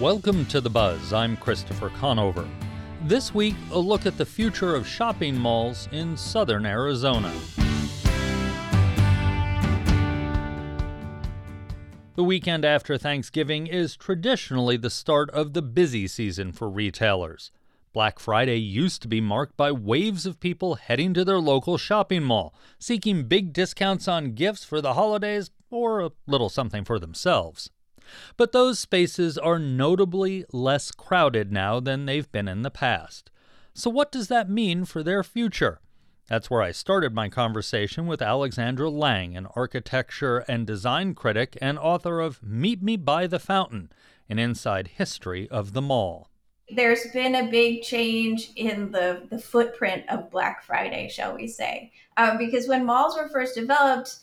Welcome to The Buzz. I'm Christopher Conover. This week, a look at the future of shopping malls in southern Arizona. The weekend after Thanksgiving is traditionally the start of the busy season for retailers. Black Friday used to be marked by waves of people heading to their local shopping mall, seeking big discounts on gifts for the holidays or a little something for themselves. But those spaces are notably less crowded now than they've been in the past. So, what does that mean for their future? That's where I started my conversation with Alexandra Lange, an architecture and design critic and author of Meet Me by the Fountain, an inside history of the mall. There's been a big change in the, the footprint of Black Friday, shall we say. Uh, because when malls were first developed,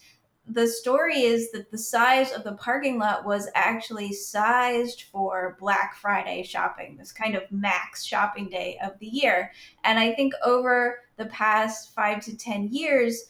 the story is that the size of the parking lot was actually sized for Black Friday shopping, this kind of max shopping day of the year. And I think over the past five to 10 years,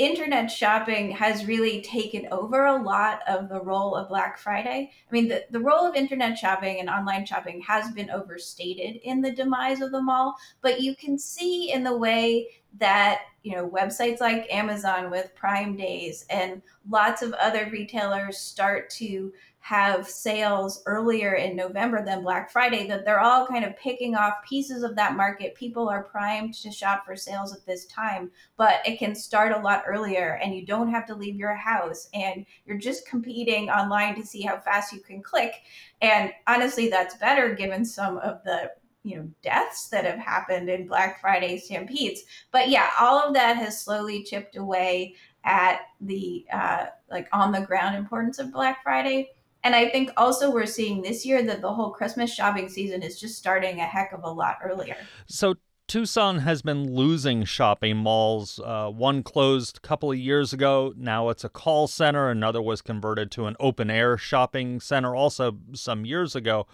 internet shopping has really taken over a lot of the role of Black Friday. I mean, the, the role of internet shopping and online shopping has been overstated in the demise of the mall, but you can see in the way that you know websites like Amazon with Prime Days and lots of other retailers start to have sales earlier in November than Black Friday, that they're all kind of picking off pieces of that market. People are primed to shop for sales at this time, but it can start a lot earlier and you don't have to leave your house and you're just competing online to see how fast you can click. And honestly, that's better given some of the you know deaths that have happened in black friday stampedes but yeah all of that has slowly chipped away at the uh, like on the ground importance of black friday and I think also we're seeing this year that the whole Christmas shopping season is just starting a heck of a lot earlier. So Tucson has been losing shopping malls. Uh, one closed a couple of years ago. Now it's a call center. Another was converted to an open air shopping center also some years ago.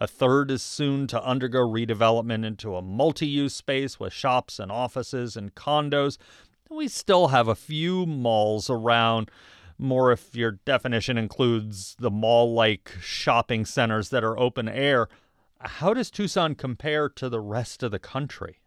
A third is soon to undergo redevelopment into a multi use space with shops and offices and condos. We still have a few malls around more if your definition includes the mall like shopping centers that are open air. How does Tucson compare to the rest of the country?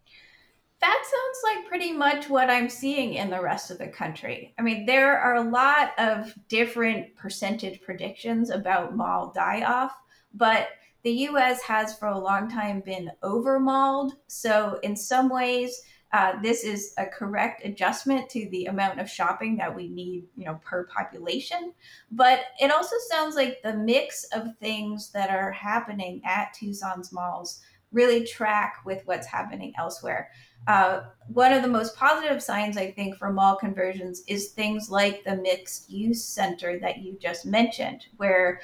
That sounds like pretty much what I'm seeing in the rest of the country. I mean, there are a lot of different percentage predictions about mall die off, but the US has for a long time been over mauled. So, in some ways, uh, this is a correct adjustment to the amount of shopping that we need, you know, per population. But it also sounds like the mix of things that are happening at Tucson's malls really track with what's happening elsewhere. Uh, one of the most positive signs, I think, for mall conversions is things like the mixed use center that you just mentioned, where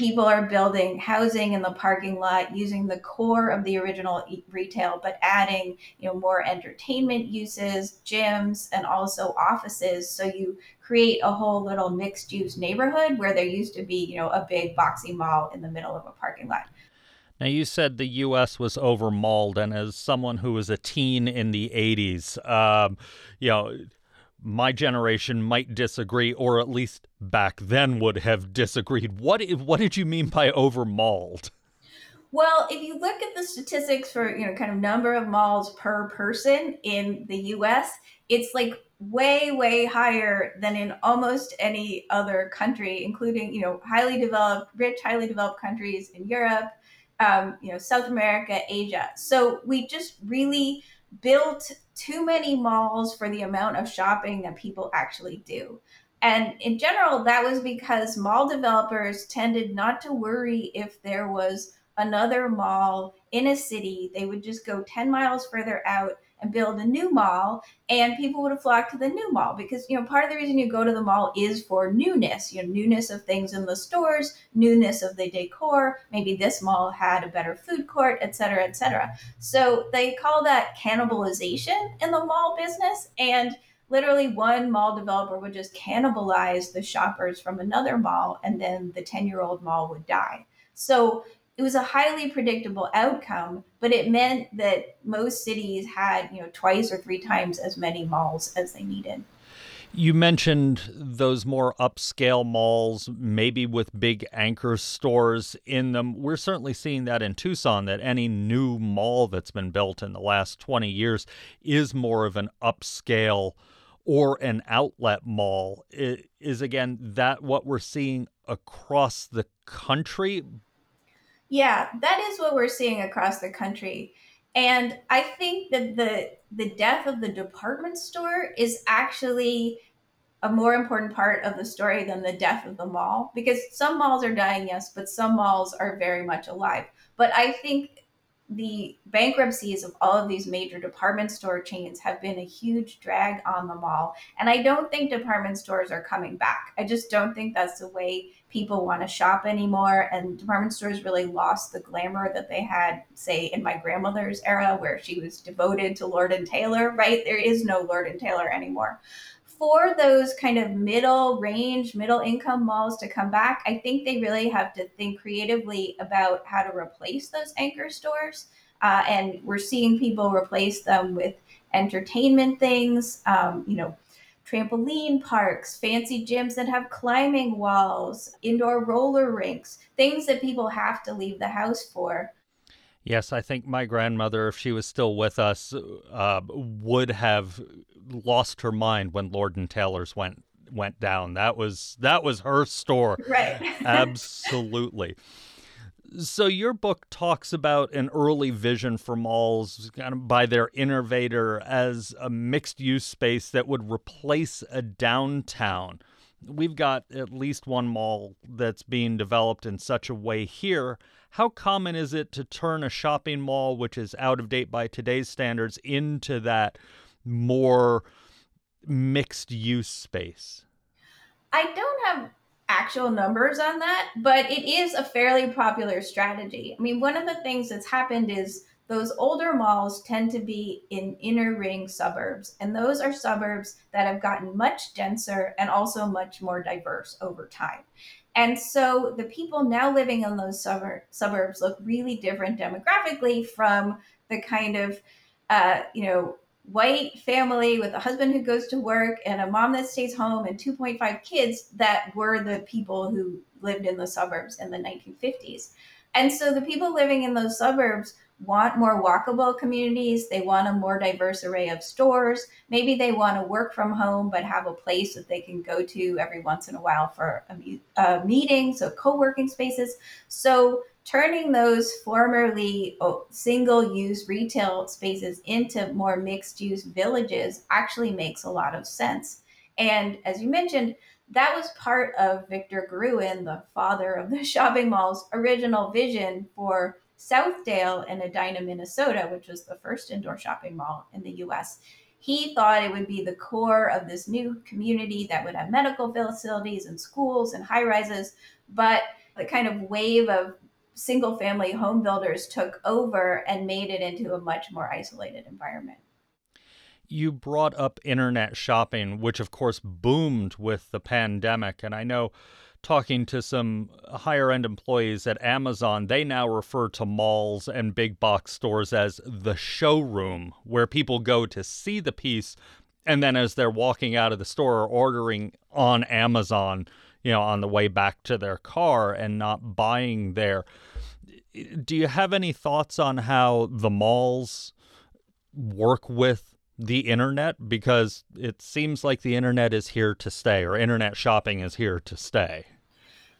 people are building housing in the parking lot using the core of the original retail but adding you know more entertainment uses gyms and also offices so you create a whole little mixed use neighborhood where there used to be you know a big boxy mall in the middle of a parking lot now, you said the U.S. was over mauled, and as someone who was a teen in the 80s, um, you know, my generation might disagree, or at least back then would have disagreed. What what did you mean by over mauled? Well, if you look at the statistics for you know kind of number of malls per person in the U.S., it's like way way higher than in almost any other country, including you know highly developed, rich, highly developed countries in Europe, um, you know South America, Asia. So we just really built too many malls for the amount of shopping that people actually do. And in general, that was because mall developers tended not to worry if there was another mall in a city. They would just go 10 miles further out and build a new mall and people would have flocked to the new mall because you know part of the reason you go to the mall is for newness you know newness of things in the stores newness of the decor maybe this mall had a better food court et cetera et cetera. So they call that cannibalization in the mall business and literally one mall developer would just cannibalize the shoppers from another mall and then the 10 year old mall would die. So it was a highly predictable outcome, but it meant that most cities had, you know, twice or three times as many malls as they needed. You mentioned those more upscale malls, maybe with big anchor stores in them. We're certainly seeing that in Tucson, that any new mall that's been built in the last 20 years is more of an upscale or an outlet mall. Is again that what we're seeing across the country? Yeah, that is what we're seeing across the country. And I think that the the death of the department store is actually a more important part of the story than the death of the mall because some malls are dying yes but some malls are very much alive but i think the bankruptcies of all of these major department store chains have been a huge drag on the mall. And I don't think department stores are coming back. I just don't think that's the way people want to shop anymore. And department stores really lost the glamour that they had, say, in my grandmother's era, where she was devoted to Lord and Taylor, right? There is no Lord and Taylor anymore for those kind of middle range, middle income malls to come back, I think they really have to think creatively about how to replace those anchor stores. Uh, and we're seeing people replace them with entertainment things, um, you know, trampoline parks, fancy gyms that have climbing walls, indoor roller rinks, things that people have to leave the house for. Yes, I think my grandmother, if she was still with us, uh, would have lost her mind when Lord and Taylor's went went down. That was that was her store. Right. Absolutely. So your book talks about an early vision for malls kind of by their innovator as a mixed use space that would replace a downtown. We've got at least one mall that's being developed in such a way here. How common is it to turn a shopping mall which is out of date by today's standards into that more mixed use space? I don't have actual numbers on that, but it is a fairly popular strategy. I mean, one of the things that's happened is those older malls tend to be in inner ring suburbs, and those are suburbs that have gotten much denser and also much more diverse over time. And so the people now living in those suburb- suburbs look really different demographically from the kind of, uh, you know, white family with a husband who goes to work and a mom that stays home and 2.5 kids that were the people who lived in the suburbs in the 1950s. And so the people living in those suburbs want more walkable communities. They want a more diverse array of stores. Maybe they want to work from home, but have a place that they can go to every once in a while for a, a meeting, so co working spaces. So turning those formerly oh, single use retail spaces into more mixed use villages actually makes a lot of sense. And as you mentioned, that was part of Victor Gruen, the father of the shopping mall's original vision for Southdale in Edina, Minnesota, which was the first indoor shopping mall in the US. He thought it would be the core of this new community that would have medical facilities and schools and high rises, but the kind of wave of single family home builders took over and made it into a much more isolated environment. You brought up internet shopping, which of course boomed with the pandemic. And I know talking to some higher end employees at Amazon, they now refer to malls and big box stores as the showroom, where people go to see the piece. And then as they're walking out of the store or ordering on Amazon, you know, on the way back to their car and not buying there. Do you have any thoughts on how the malls work with the internet? Because it seems like the internet is here to stay, or internet shopping is here to stay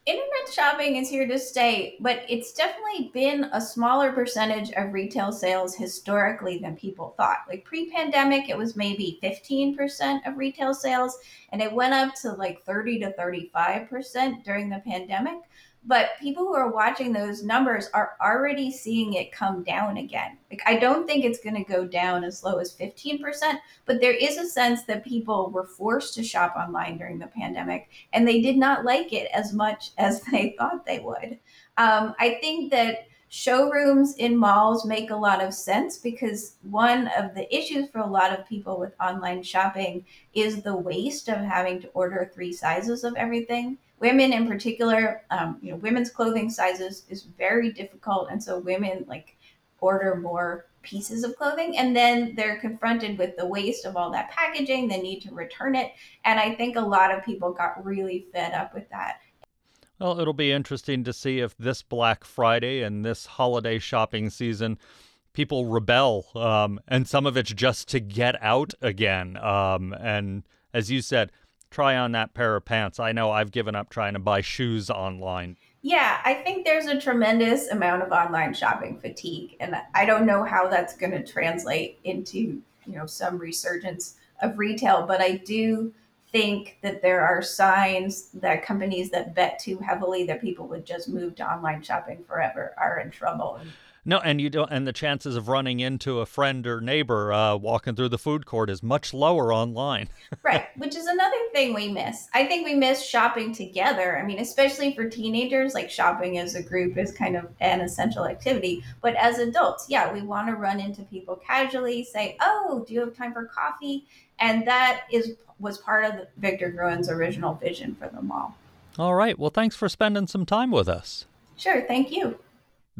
internet shopping is here to stay, but it's definitely been a smaller percentage of retail sales historically than people thought. Like pre pandemic, it was maybe 15% of retail sales, and it went up to like 30 to 35% during the pandemic. But people who are watching those numbers are already seeing it come down again. Like, I don't think it's going to go down as low as 15%, but there is a sense that people were forced to shop online during the pandemic and they did not like it as much as they thought they would. Um, I think that showrooms in malls make a lot of sense because one of the issues for a lot of people with online shopping is the waste of having to order three sizes of everything women in particular, um, you know, women's clothing sizes is very difficult, and so women like order more pieces of clothing and then they're confronted with the waste of all that packaging the need to return it and i think a lot of people got really fed up with that. Well it'll be interesting to see if this black friday and this holiday shopping season people rebel um, and some of it's just to get out again um, and as you said try on that pair of pants i know i've given up trying to buy shoes online yeah, I think there's a tremendous amount of online shopping fatigue, and I don't know how that's going to translate into you know some resurgence of retail, but I do think that there are signs that companies that bet too heavily that people would just move to online shopping forever are in trouble. No, and you don't, and the chances of running into a friend or neighbor uh, walking through the food court is much lower online. right, which is another thing we miss. I think we miss shopping together. I mean, especially for teenagers, like shopping as a group is kind of an essential activity. But as adults, yeah, we want to run into people casually, say, "Oh, do you have time for coffee?" And that is was part of Victor Gruen's original vision for the mall. All right. Well, thanks for spending some time with us. Sure. Thank you.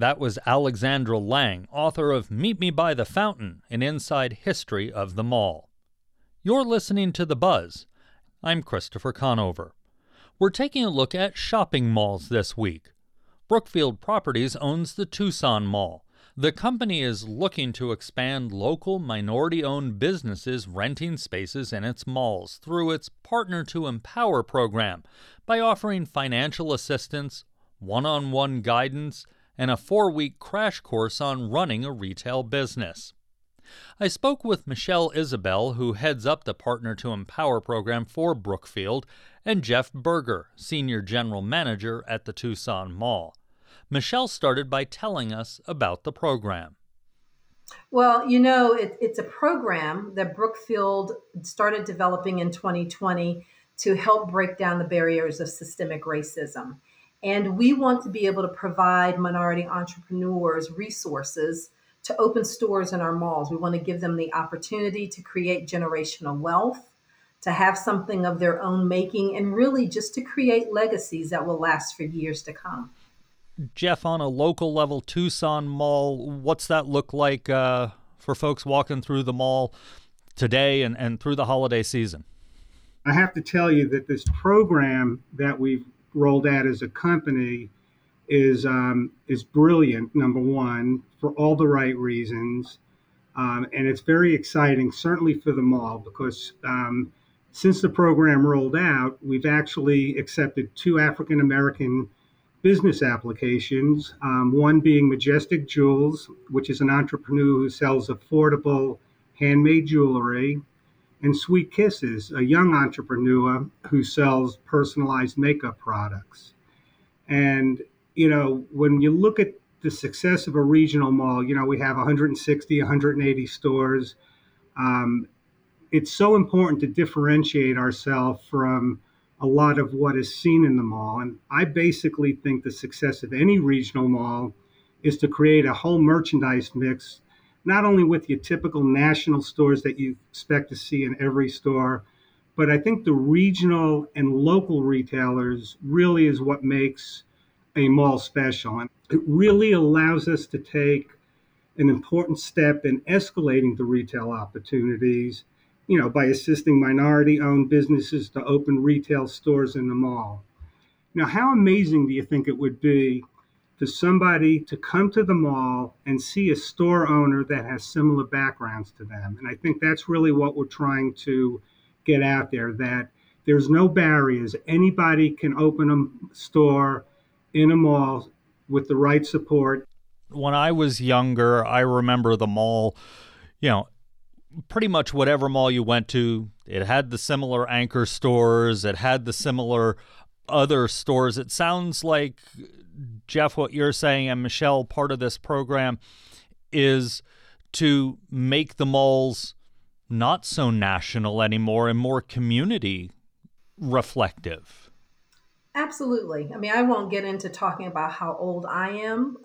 That was Alexandra Lange, author of Meet Me by the Fountain An Inside History of the Mall. You're listening to The Buzz. I'm Christopher Conover. We're taking a look at shopping malls this week. Brookfield Properties owns the Tucson Mall. The company is looking to expand local minority owned businesses renting spaces in its malls through its Partner to Empower program by offering financial assistance, one on one guidance, and a four week crash course on running a retail business. I spoke with Michelle Isabel, who heads up the Partner to Empower program for Brookfield, and Jeff Berger, Senior General Manager at the Tucson Mall. Michelle started by telling us about the program. Well, you know, it, it's a program that Brookfield started developing in 2020 to help break down the barriers of systemic racism. And we want to be able to provide minority entrepreneurs resources to open stores in our malls. We want to give them the opportunity to create generational wealth, to have something of their own making, and really just to create legacies that will last for years to come. Jeff, on a local level, Tucson Mall, what's that look like uh, for folks walking through the mall today and, and through the holiday season? I have to tell you that this program that we've rolled out as a company is um, is brilliant. Number one, for all the right reasons, um, and it's very exciting, certainly for the mall, because um, since the program rolled out, we've actually accepted two African American business applications. Um, one being Majestic Jewels, which is an entrepreneur who sells affordable handmade jewelry and Sweet Kisses, a young entrepreneur who sells personalized makeup products. And, you know, when you look at the success of a regional mall, you know, we have 160, 180 stores. Um, it's so important to differentiate ourselves from a lot of what is seen in the mall. And I basically think the success of any regional mall is to create a whole merchandise mix not only with your typical national stores that you expect to see in every store, but I think the regional and local retailers really is what makes a mall special. And it really allows us to take an important step in escalating the retail opportunities, you know, by assisting minority owned businesses to open retail stores in the mall. Now, how amazing do you think it would be to somebody to come to the mall and see a store owner that has similar backgrounds to them. And I think that's really what we're trying to get out there that there's no barriers. Anybody can open a store in a mall with the right support. When I was younger, I remember the mall, you know, pretty much whatever mall you went to, it had the similar anchor stores, it had the similar other stores. It sounds like Jeff, what you're saying, and Michelle, part of this program is to make the malls not so national anymore and more community reflective. Absolutely. I mean, I won't get into talking about how old I am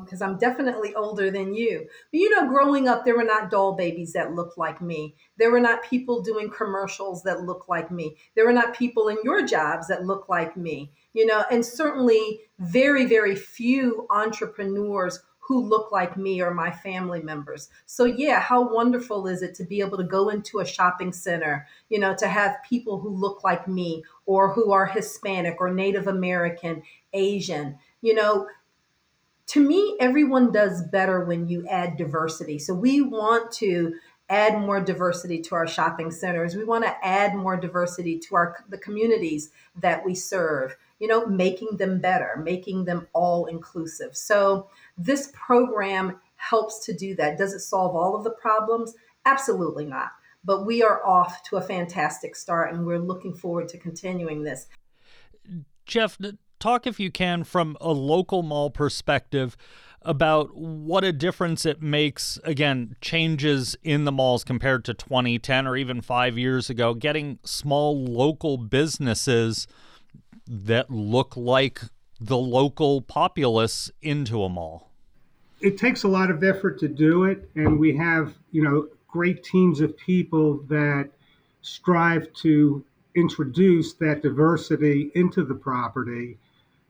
because um, I'm definitely older than you. But you know, growing up, there were not doll babies that looked like me. There were not people doing commercials that looked like me. There were not people in your jobs that looked like me you know, and certainly very, very few entrepreneurs who look like me or my family members. So yeah, how wonderful is it to be able to go into a shopping center, you know, to have people who look like me or who are Hispanic or Native American, Asian, you know, to me, everyone does better when you add diversity. So we want to add more diversity to our shopping centers. We want to add more diversity to our the communities that we serve. You know, making them better, making them all inclusive. So this program helps to do that. Does it solve all of the problems? Absolutely not. But we are off to a fantastic start and we're looking forward to continuing this. Jeff, talk if you can from a local mall perspective about what a difference it makes again changes in the malls compared to 2010 or even 5 years ago getting small local businesses that look like the local populace into a mall. It takes a lot of effort to do it and we have you know great teams of people that strive to introduce that diversity into the property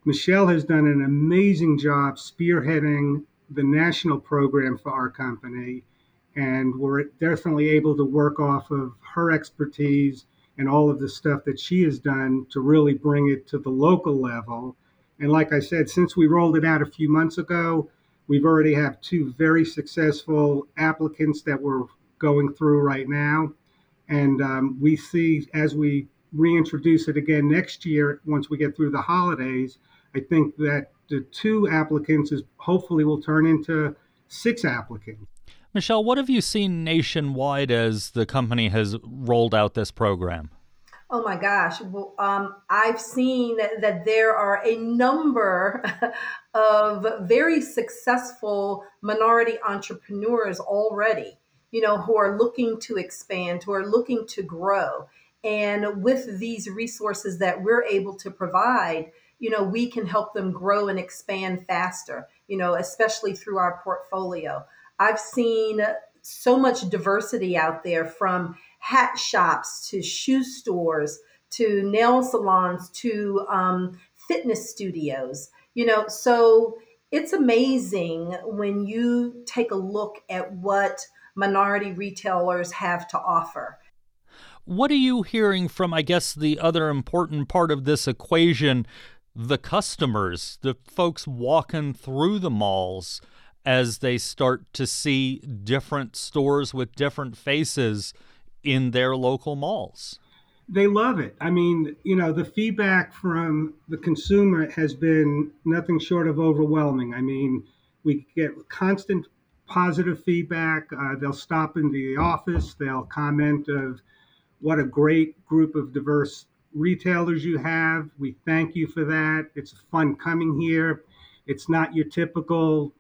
Michelle has done an amazing job spearheading the national program for our company, and we're definitely able to work off of her expertise and all of the stuff that she has done to really bring it to the local level. And like I said, since we rolled it out a few months ago, we've already have two very successful applicants that we're going through right now. And um, we see as we reintroduce it again next year, once we get through the holidays, I think that the two applicants is hopefully will turn into six applicants. Michelle, what have you seen nationwide as the company has rolled out this program? Oh my gosh. Well, um, I've seen that there are a number of very successful minority entrepreneurs already, you know, who are looking to expand, who are looking to grow. And with these resources that we're able to provide, you know, we can help them grow and expand faster, you know, especially through our portfolio. I've seen so much diversity out there from hat shops to shoe stores to nail salons to um, fitness studios, you know, so it's amazing when you take a look at what minority retailers have to offer. What are you hearing from, I guess, the other important part of this equation, the customers, the folks walking through the malls as they start to see different stores with different faces in their local malls? They love it. I mean, you know, the feedback from the consumer has been nothing short of overwhelming. I mean, we get constant positive feedback. Uh, they'll stop in the office, they'll comment of what a great group of diverse retailers you have. We thank you for that. It's fun coming here. It's not your typical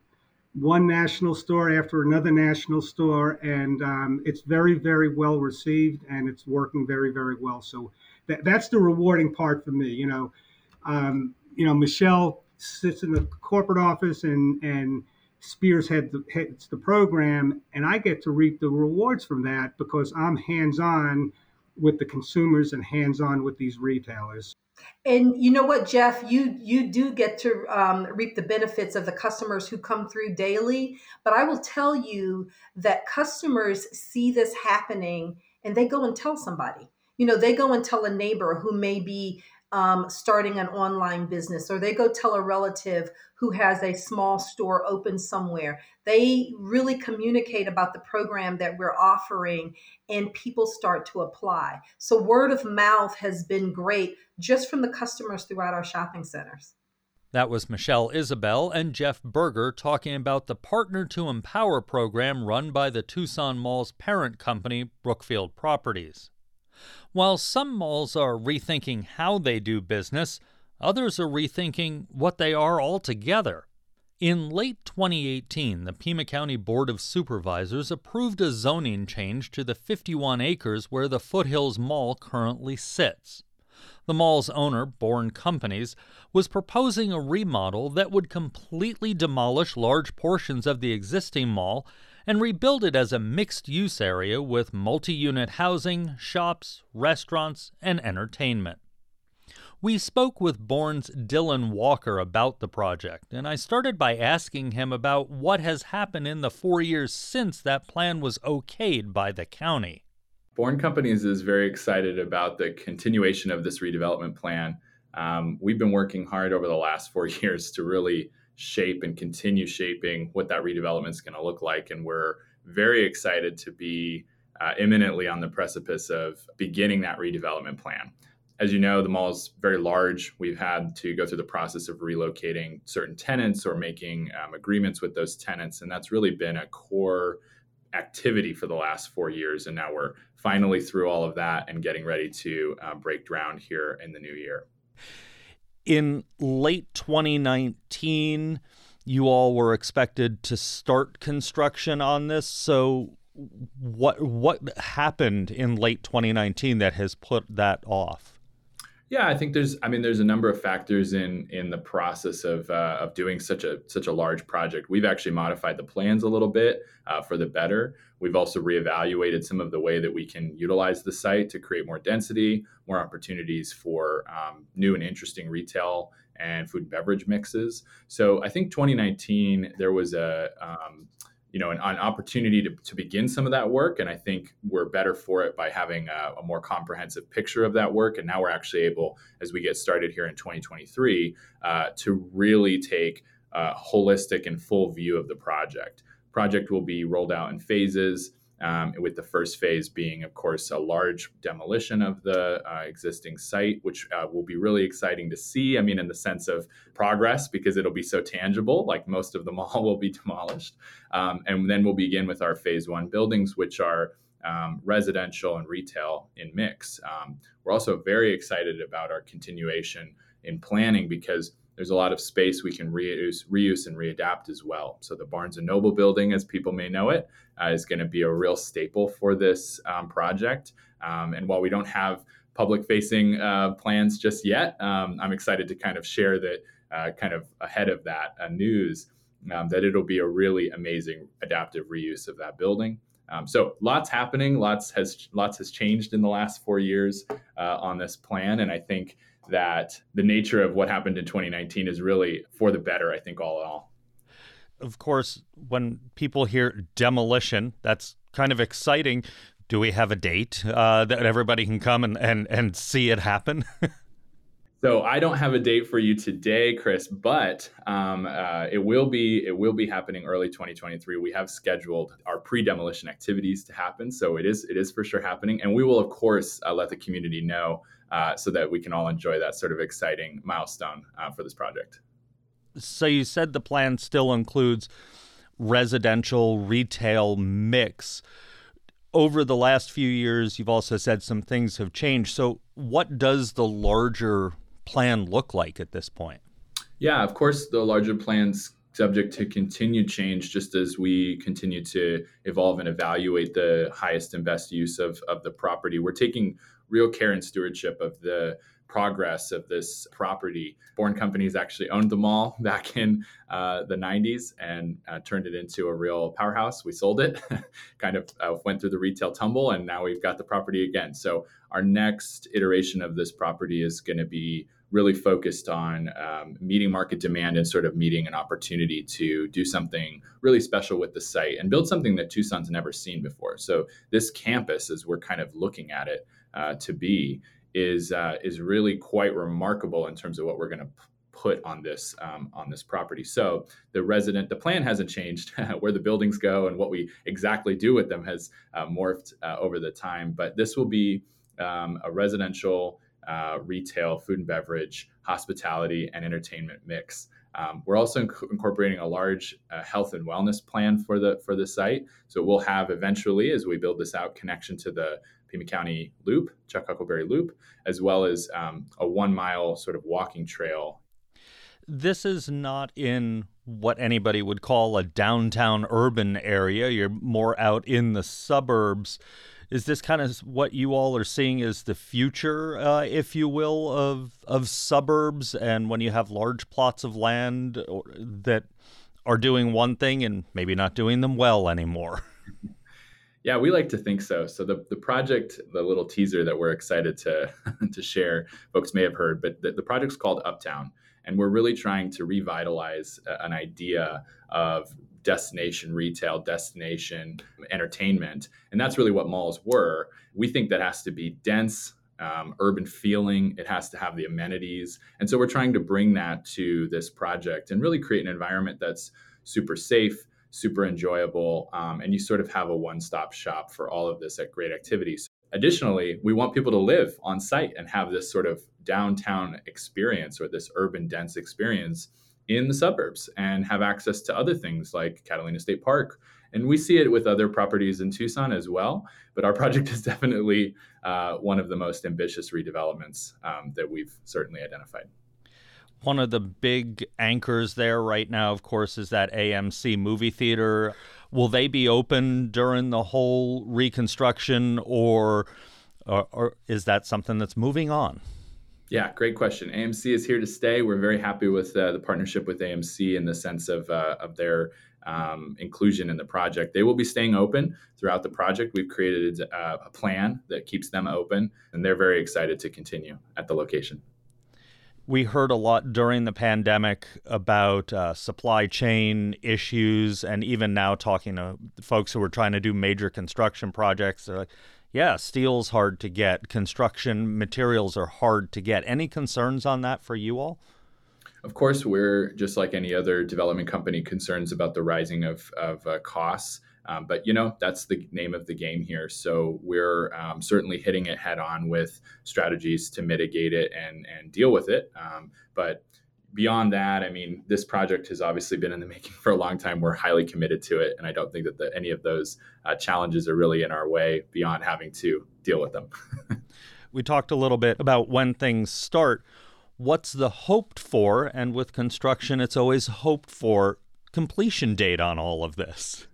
one national store after another national store, and um, it's very, very well received, and it's working very, very well. So that, that's the rewarding part for me. You know, um, you know, Michelle sits in the corporate office and and Spears head the, heads the program, and I get to reap the rewards from that because I'm hands on with the consumers and hands on with these retailers. And you know what, Jeff, you you do get to um, reap the benefits of the customers who come through daily. But I will tell you that customers see this happening and they go and tell somebody. You know, they go and tell a neighbor who may be um, starting an online business, or they go tell a relative who has a small store open somewhere. They really communicate about the program that we're offering, and people start to apply. So, word of mouth has been great just from the customers throughout our shopping centers. That was Michelle Isabel and Jeff Berger talking about the Partner to Empower program run by the Tucson Mall's parent company, Brookfield Properties. While some malls are rethinking how they do business, others are rethinking what they are altogether. In late 2018, the Pima County Board of Supervisors approved a zoning change to the 51 acres where the Foothills Mall currently sits. The mall's owner, Bourne Companies, was proposing a remodel that would completely demolish large portions of the existing mall and rebuild it as a mixed use area with multi unit housing, shops, restaurants, and entertainment. We spoke with Bourne's Dylan Walker about the project, and I started by asking him about what has happened in the four years since that plan was okayed by the county. Bourne Companies is very excited about the continuation of this redevelopment plan. Um, we've been working hard over the last four years to really shape and continue shaping what that redevelopment is going to look like. And we're very excited to be uh, imminently on the precipice of beginning that redevelopment plan. As you know, the mall is very large. We've had to go through the process of relocating certain tenants or making um, agreements with those tenants. And that's really been a core activity for the last four years. And now we're finally through all of that and getting ready to uh, break ground here in the new year. In late 2019, you all were expected to start construction on this. So, what what happened in late 2019 that has put that off? Yeah, I think there's. I mean, there's a number of factors in in the process of uh, of doing such a such a large project. We've actually modified the plans a little bit uh, for the better. We've also reevaluated some of the way that we can utilize the site to create more density, more opportunities for um, new and interesting retail and food and beverage mixes. So I think 2019 there was a um, you know, an, an opportunity to, to begin some of that work. And I think we're better for it by having a, a, more comprehensive picture of that work. And now we're actually able, as we get started here in 2023, uh, to really take a holistic and full view of the project. Project will be rolled out in phases um, with the first phase being, of course, a large demolition of the uh, existing site, which uh, will be really exciting to see. I mean, in the sense of progress, because it'll be so tangible, like most of the mall will be demolished. Um, and then we'll begin with our phase one buildings, which are um, residential and retail in mix. Um, we're also very excited about our continuation in planning because there's a lot of space we can reuse, reuse and readapt as well. So the Barnes and Noble building, as people may know it, uh, is going to be a real staple for this um, project. Um, and while we don't have public-facing uh, plans just yet, um, I'm excited to kind of share that, uh, kind of ahead of that uh, news, um, that it'll be a really amazing adaptive reuse of that building. Um, so lots happening, lots has lots has changed in the last four years uh, on this plan, and I think that the nature of what happened in 2019 is really for the better, I think, all in all. Of course, when people hear demolition, that's kind of exciting. Do we have a date uh, that everybody can come and, and, and see it happen? So I don't have a date for you today, Chris, but um, uh, it will be it will be happening early 2023. We have scheduled our pre-demolition activities to happen, so it is it is for sure happening, and we will of course uh, let the community know uh, so that we can all enjoy that sort of exciting milestone uh, for this project. So you said the plan still includes residential retail mix over the last few years, you've also said some things have changed. So, what does the larger plan look like at this point? Yeah, of course, the larger plan's subject to continued change just as we continue to evolve and evaluate the highest and best use of, of the property. We're taking real care and stewardship of the progress of this property. Bourne Companies actually owned the mall back in uh, the 90s and uh, turned it into a real powerhouse. We sold it, kind of uh, went through the retail tumble, and now we've got the property again. So, our next iteration of this property is going to be really focused on um, meeting market demand and sort of meeting an opportunity to do something really special with the site and build something that Tucson's never seen before. So, this campus, as we're kind of looking at it uh, to be, is uh, is really quite remarkable in terms of what we're going to p- put on this um, on this property. So the resident, the plan hasn't changed. Where the buildings go and what we exactly do with them has uh, morphed uh, over the time. But this will be um, a residential, uh, retail, food and beverage, hospitality, and entertainment mix. Um, we're also inc- incorporating a large uh, health and wellness plan for the for the site. So we'll have eventually, as we build this out, connection to the Pima County Loop, Chuck Huckelberry Loop, as well as um, a one mile sort of walking trail. This is not in what anybody would call a downtown urban area. You're more out in the suburbs. Is this kind of what you all are seeing as the future, uh, if you will, of of suburbs? And when you have large plots of land that are doing one thing and maybe not doing them well anymore. Yeah, we like to think so. So the, the project, the little teaser that we're excited to to share, folks may have heard, but the, the project's called Uptown, and we're really trying to revitalize an idea of destination retail, destination entertainment, and that's really what malls were. We think that has to be dense, um, urban feeling. It has to have the amenities, and so we're trying to bring that to this project and really create an environment that's super safe super enjoyable, um, and you sort of have a one stop shop for all of this at great activities. Additionally, we want people to live on site and have this sort of downtown experience or this urban dense experience in the suburbs and have access to other things like Catalina State Park. And we see it with other properties in Tucson as well. But our project is definitely uh, one of the most ambitious redevelopments um, that we've certainly identified. One of the big anchors there right now, of course, is that AMC movie theater. Will they be open during the whole reconstruction, or, or, or is that something that's moving on? Yeah, great question. AMC is here to stay. We're very happy with uh, the partnership with AMC in the sense of uh, of their um, inclusion in the project. They will be staying open throughout the project. We've created uh, a plan that keeps them open, and they're very excited to continue at the location we heard a lot during the pandemic about uh, supply chain issues, and even now talking to folks who are trying to do major construction projects. They're like, yeah, steel's hard to get, construction materials are hard to get. Any concerns on that for you all? Of course, we're just like any other development company, concerns about the rising of, of uh, costs. Um, but you know that's the name of the game here. So we're um, certainly hitting it head on with strategies to mitigate it and and deal with it. Um, but beyond that, I mean, this project has obviously been in the making for a long time. We're highly committed to it, and I don't think that the, any of those uh, challenges are really in our way beyond having to deal with them. we talked a little bit about when things start. What's the hoped for? And with construction, it's always hoped for completion date on all of this.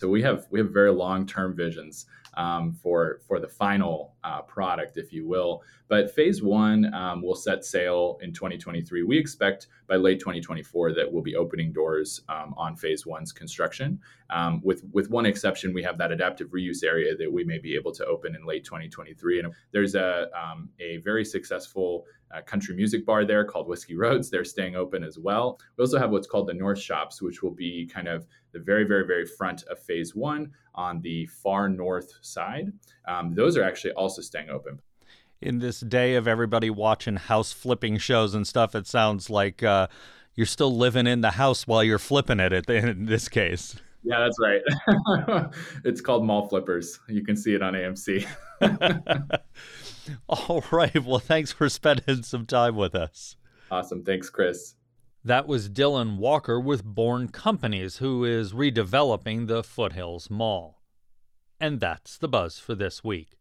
So we have we have very long term visions um, for for the final uh, product, if you will. But phase one um, will set sail in 2023. We expect by late 2024 that we'll be opening doors um, on phase one's construction. Um, with with one exception, we have that adaptive reuse area that we may be able to open in late 2023. And there's a um, a very successful uh, country music bar there called Whiskey Roads. They're staying open as well. We also have what's called the North Shops, which will be kind of the very, very, very front of phase one on the far north side. Um, those are actually also staying open. In this day of everybody watching house flipping shows and stuff, it sounds like uh, you're still living in the house while you're flipping it in this case. Yeah, that's right. it's called Mall Flippers. You can see it on AMC. All right. Well, thanks for spending some time with us. Awesome. Thanks, Chris. That was Dylan Walker with Bourne Companies, who is redeveloping the Foothills Mall. And that's the buzz for this week.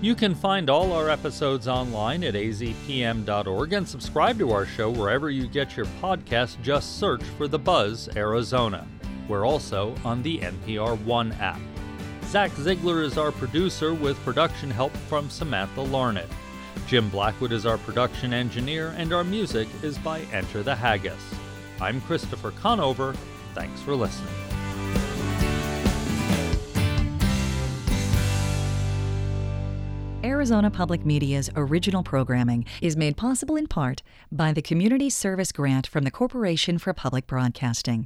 You can find all our episodes online at azpm.org and subscribe to our show wherever you get your podcast. Just search for The Buzz Arizona. We're also on the NPR One app. Zach Ziegler is our producer with production help from Samantha Larned. Jim Blackwood is our production engineer, and our music is by Enter the Haggis. I'm Christopher Conover. Thanks for listening. Arizona Public Media's original programming is made possible in part by the Community Service Grant from the Corporation for Public Broadcasting.